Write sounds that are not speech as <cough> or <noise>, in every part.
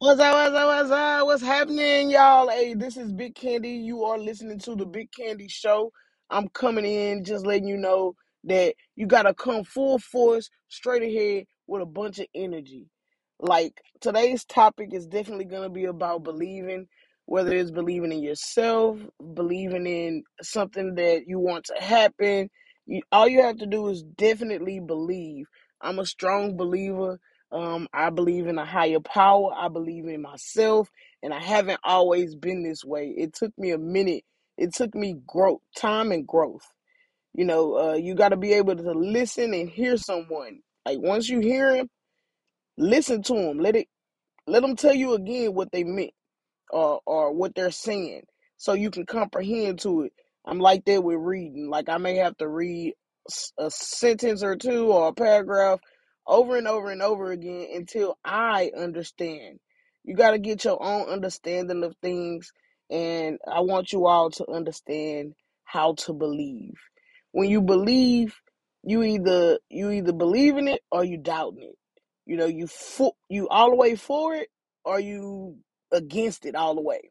What's up, what's up, what's up? What's happening, y'all? Hey, this is Big Candy. You are listening to the Big Candy Show. I'm coming in just letting you know that you gotta come full force, straight ahead with a bunch of energy. Like today's topic is definitely gonna be about believing, whether it's believing in yourself, believing in something that you want to happen. You, all you have to do is definitely believe. I'm a strong believer um, I believe in a higher power. I believe in myself, and I haven't always been this way. It took me a minute. It took me growth, time, and growth. You know, uh, you got to be able to listen and hear someone. Like once you hear him, listen to him. Let it, let them tell you again what they meant or or what they're saying so you can comprehend to it i'm like that with reading like i may have to read a sentence or two or a paragraph over and over and over again until i understand you got to get your own understanding of things and i want you all to understand how to believe when you believe you either you either believe in it or you doubting it you know you fo- you all the way for it or you against it all the way.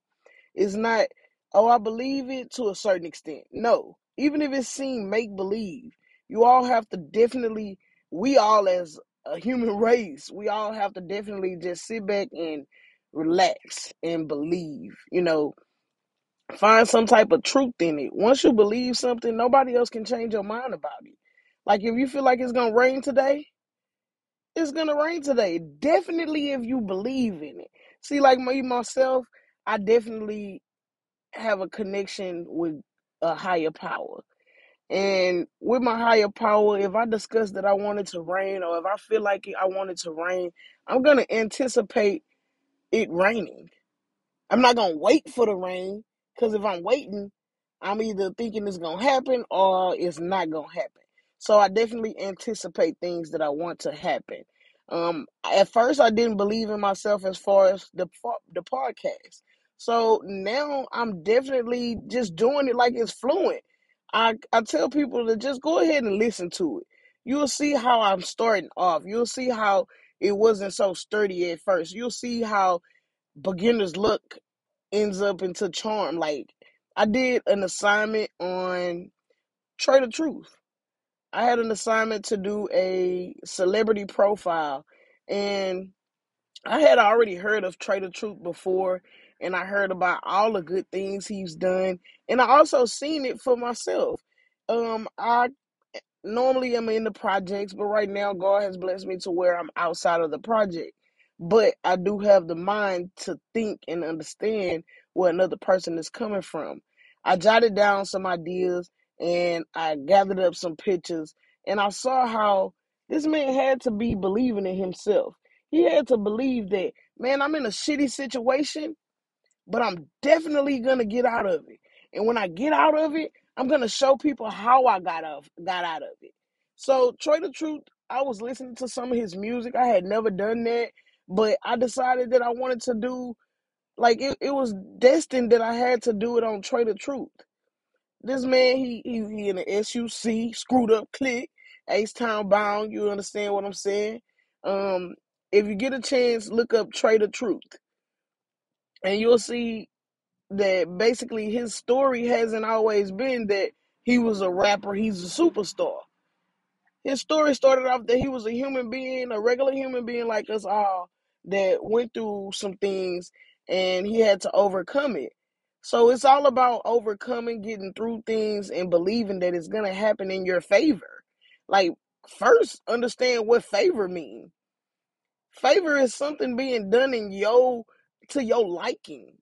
It's not, oh, I believe it to a certain extent. No, even if it seemed make believe, you all have to definitely, we all as a human race, we all have to definitely just sit back and relax and believe. You know, find some type of truth in it. Once you believe something, nobody else can change your mind about it. Like if you feel like it's gonna rain today, it's gonna rain today. Definitely if you believe in it. See, like me myself, I definitely have a connection with a higher power. And with my higher power, if I discuss that I want it to rain or if I feel like I want it to rain, I'm gonna anticipate it raining. I'm not gonna wait for the rain because if I'm waiting, I'm either thinking it's gonna happen or it's not gonna happen. So I definitely anticipate things that I want to happen. Um, at first, I didn't believe in myself as far as the the podcast. So now I'm definitely just doing it like it's fluent. I I tell people to just go ahead and listen to it. You'll see how I'm starting off. You'll see how it wasn't so sturdy at first. You'll see how beginner's luck ends up into charm. Like I did an assignment on Trae tha Truth. I had an assignment to do a celebrity profile and I had already heard of Trae tha Truth before and I heard about all the good things he's done and I also seen it for myself. Um I normally I'm in the projects, but right now God has blessed me to where I'm outside of the project. But I do have the mind to think and understand where another person is coming from. I jotted down some ideas and I gathered up some pictures and I saw how this man had to be believing in himself. He had to believe that, man, I'm in a shitty situation but I'm definitely gonna get out of it. And when I get out of it, I'm gonna show people how I got out got out of it. So Trae tha Truth, I was listening to some of his music. I had never done that, but I decided that I wanted to do like it, it was destined that I had to do it on Trae tha Truth. This man, he he, he in the SUC, screwed up click, Ace Town bound. You understand what I'm saying? Um, if you get a chance, look up Trae tha Truth, and you'll see that basically his story hasn't always been that he was a rapper, he's a superstar. His story started off that he was a human being, a regular human being like us all, that went through some things and he had to overcome it. So it's all about overcoming, getting through things, and believing that it's gonna happen in your favor. Like first, understand what favor means. Favor is something being done in your to your liking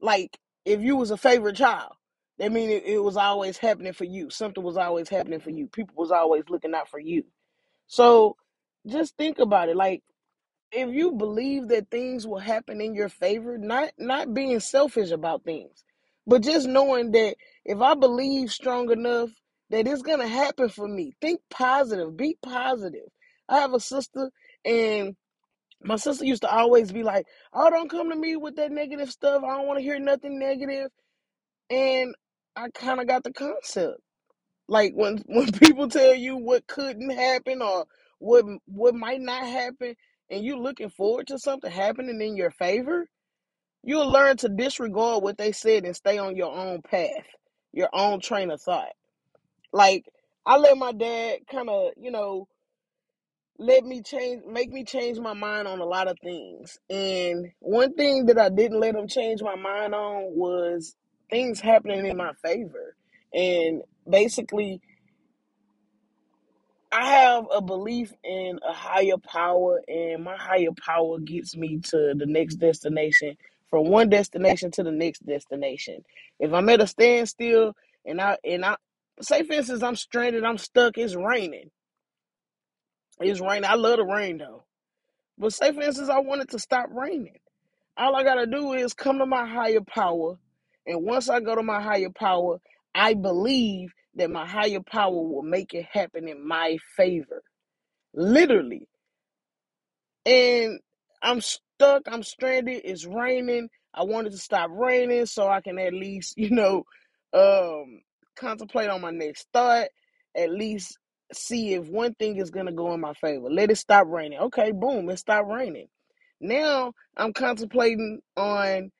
like if you was a favorite child, that mean it, it was always happening for you. Something was always happening for you. People was always looking out for you. So just think about it. Like if you believe that things will happen in your favor, not not being selfish about things, but just knowing that if I believe strong enough that it's gonna happen for me, think positive, be positive. I have a sister and my sister used to always be like, "Oh, don't come to me with that negative stuff. I don't want to hear nothing negative." And I kind of got the concept. Like when <laughs> when people tell you what couldn't happen or what what might not happen, and you're looking forward to something happening in your favor, you'll learn to disregard what they said and stay on your own path, your own train of thought. Like I let my dad kind of, you know, let me change make me change my mind on a lot of things. And one thing that I didn't let him change my mind on was things happening in my favor. And basically I have a belief in a higher power and my higher power gets me to the next destination from one destination to the next destination. If I'm at a standstill and I and I say for instance I'm stranded, I'm stuck, it's raining. It's raining. I love the rain though. But say for instance I want it to stop raining. All I gotta do is come to my higher power. And once I go to my higher power, I believe that my higher power will make it happen in my favor. Literally. And I'm stuck, I'm stranded, it's raining. I wanted to stop raining so I can at least, <laughs> you know, um contemplate on my next thought, at least see if one thing is gonna go in my favor. Let it stop raining. Okay, boom, it stopped raining. Now I'm contemplating on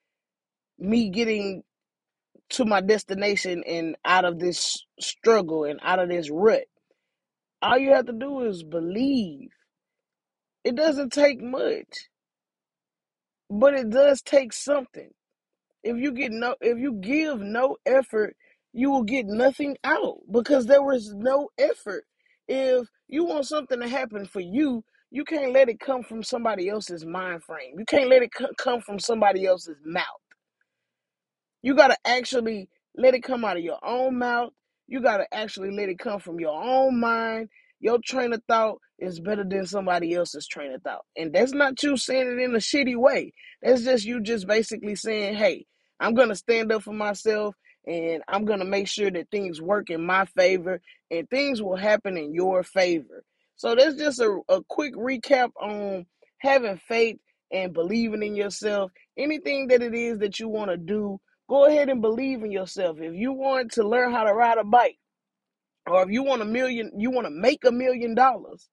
me getting to my destination and out of this struggle and out of this rut. All you have to do is believe. It doesn't take much, but it does take something. If you get no if you give no effort, you will get nothing out because there was no effort. If you want something to happen for you, you can't let it come from somebody else's mind frame. You can't let it come from somebody else's mouth. You got to actually let it come out of your own mouth. You got to actually let it come from your own mind. Your train of thought is better than somebody else's train of thought. And that's not you saying it in a shitty way. That's just you just basically saying, hey, I'm going to stand up for myself and I'm going to make sure that things work in my favor and things will happen in your favor. So that's just a, a quick recap on having faith and believing in yourself. Anything that it is that you want to do Go ahead and believe in yourself. If you want to learn how to ride a bike, or if you want a million, you want to make a million dollars,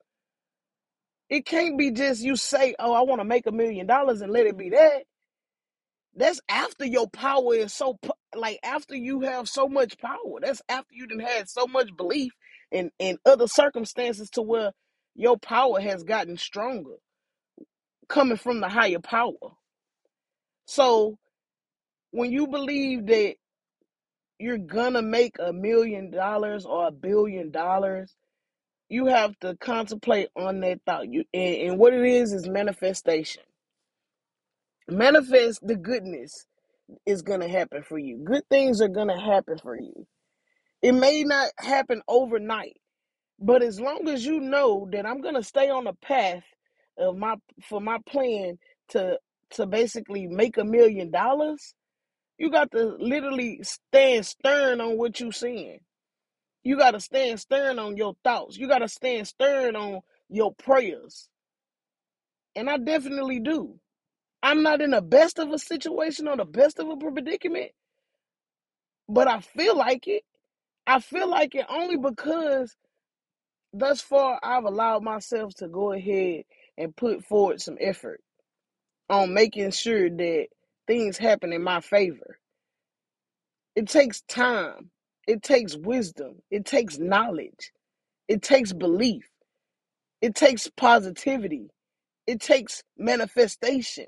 it can't be just you say, Oh, I want to make a million dollars and let it be that. That's after your power is so, like, after you have so much power. That's after you done had so much belief in, in other circumstances to where your power has gotten stronger coming from the higher power. So when you believe that you're gonna make a million dollars or a billion dollars, you have to contemplate on that thought. You and, and what it is is manifestation. Manifest the goodness is gonna happen for you. Good things are gonna happen for you. It may not happen overnight, but as long as you know that I'm gonna stay on the path of my for my plan to to basically make a million dollars, you got to literally stand stern on what you're saying You got to stand stern on your thoughts. You got to stand stern on your prayers. And I definitely do. I'm not in the best of a situation or the best of a predicament, but I feel like it. I feel like it only because thus far I've allowed myself to go ahead and put forward some effort on making sure that things happen in my favor. It takes time, it takes wisdom, it takes knowledge, it takes belief, it takes positivity. It takes manifestation.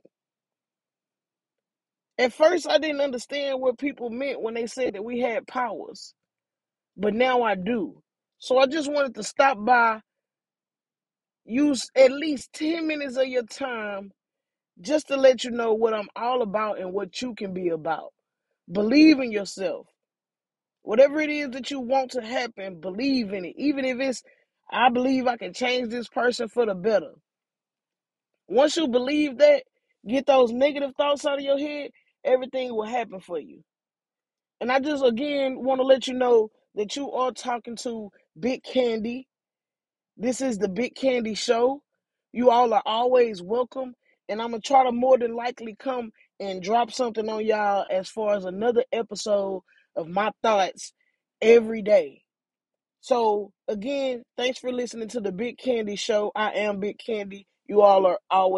At first, I didn't understand what people meant when they said that we had powers, but now I do. So I just wanted to stop by, use at least 10 minutes of your time just to let you know what I'm all about and what you can be about. Believe in yourself. Whatever it is that you want to happen, believe in it. Even if it's, I believe I can change this person for the better. Once you believe that, get those negative thoughts out of your head, everything will happen for you. And I just again want to let you know that you are talking to Big Candy. This is the Big Candy Show. You all are always welcome. And I'm going to try to more than likely come and drop something on y'all as far as another episode of my thoughts every day. So, again, thanks for listening to the Big Candy Show. I am Big Candy. You all are always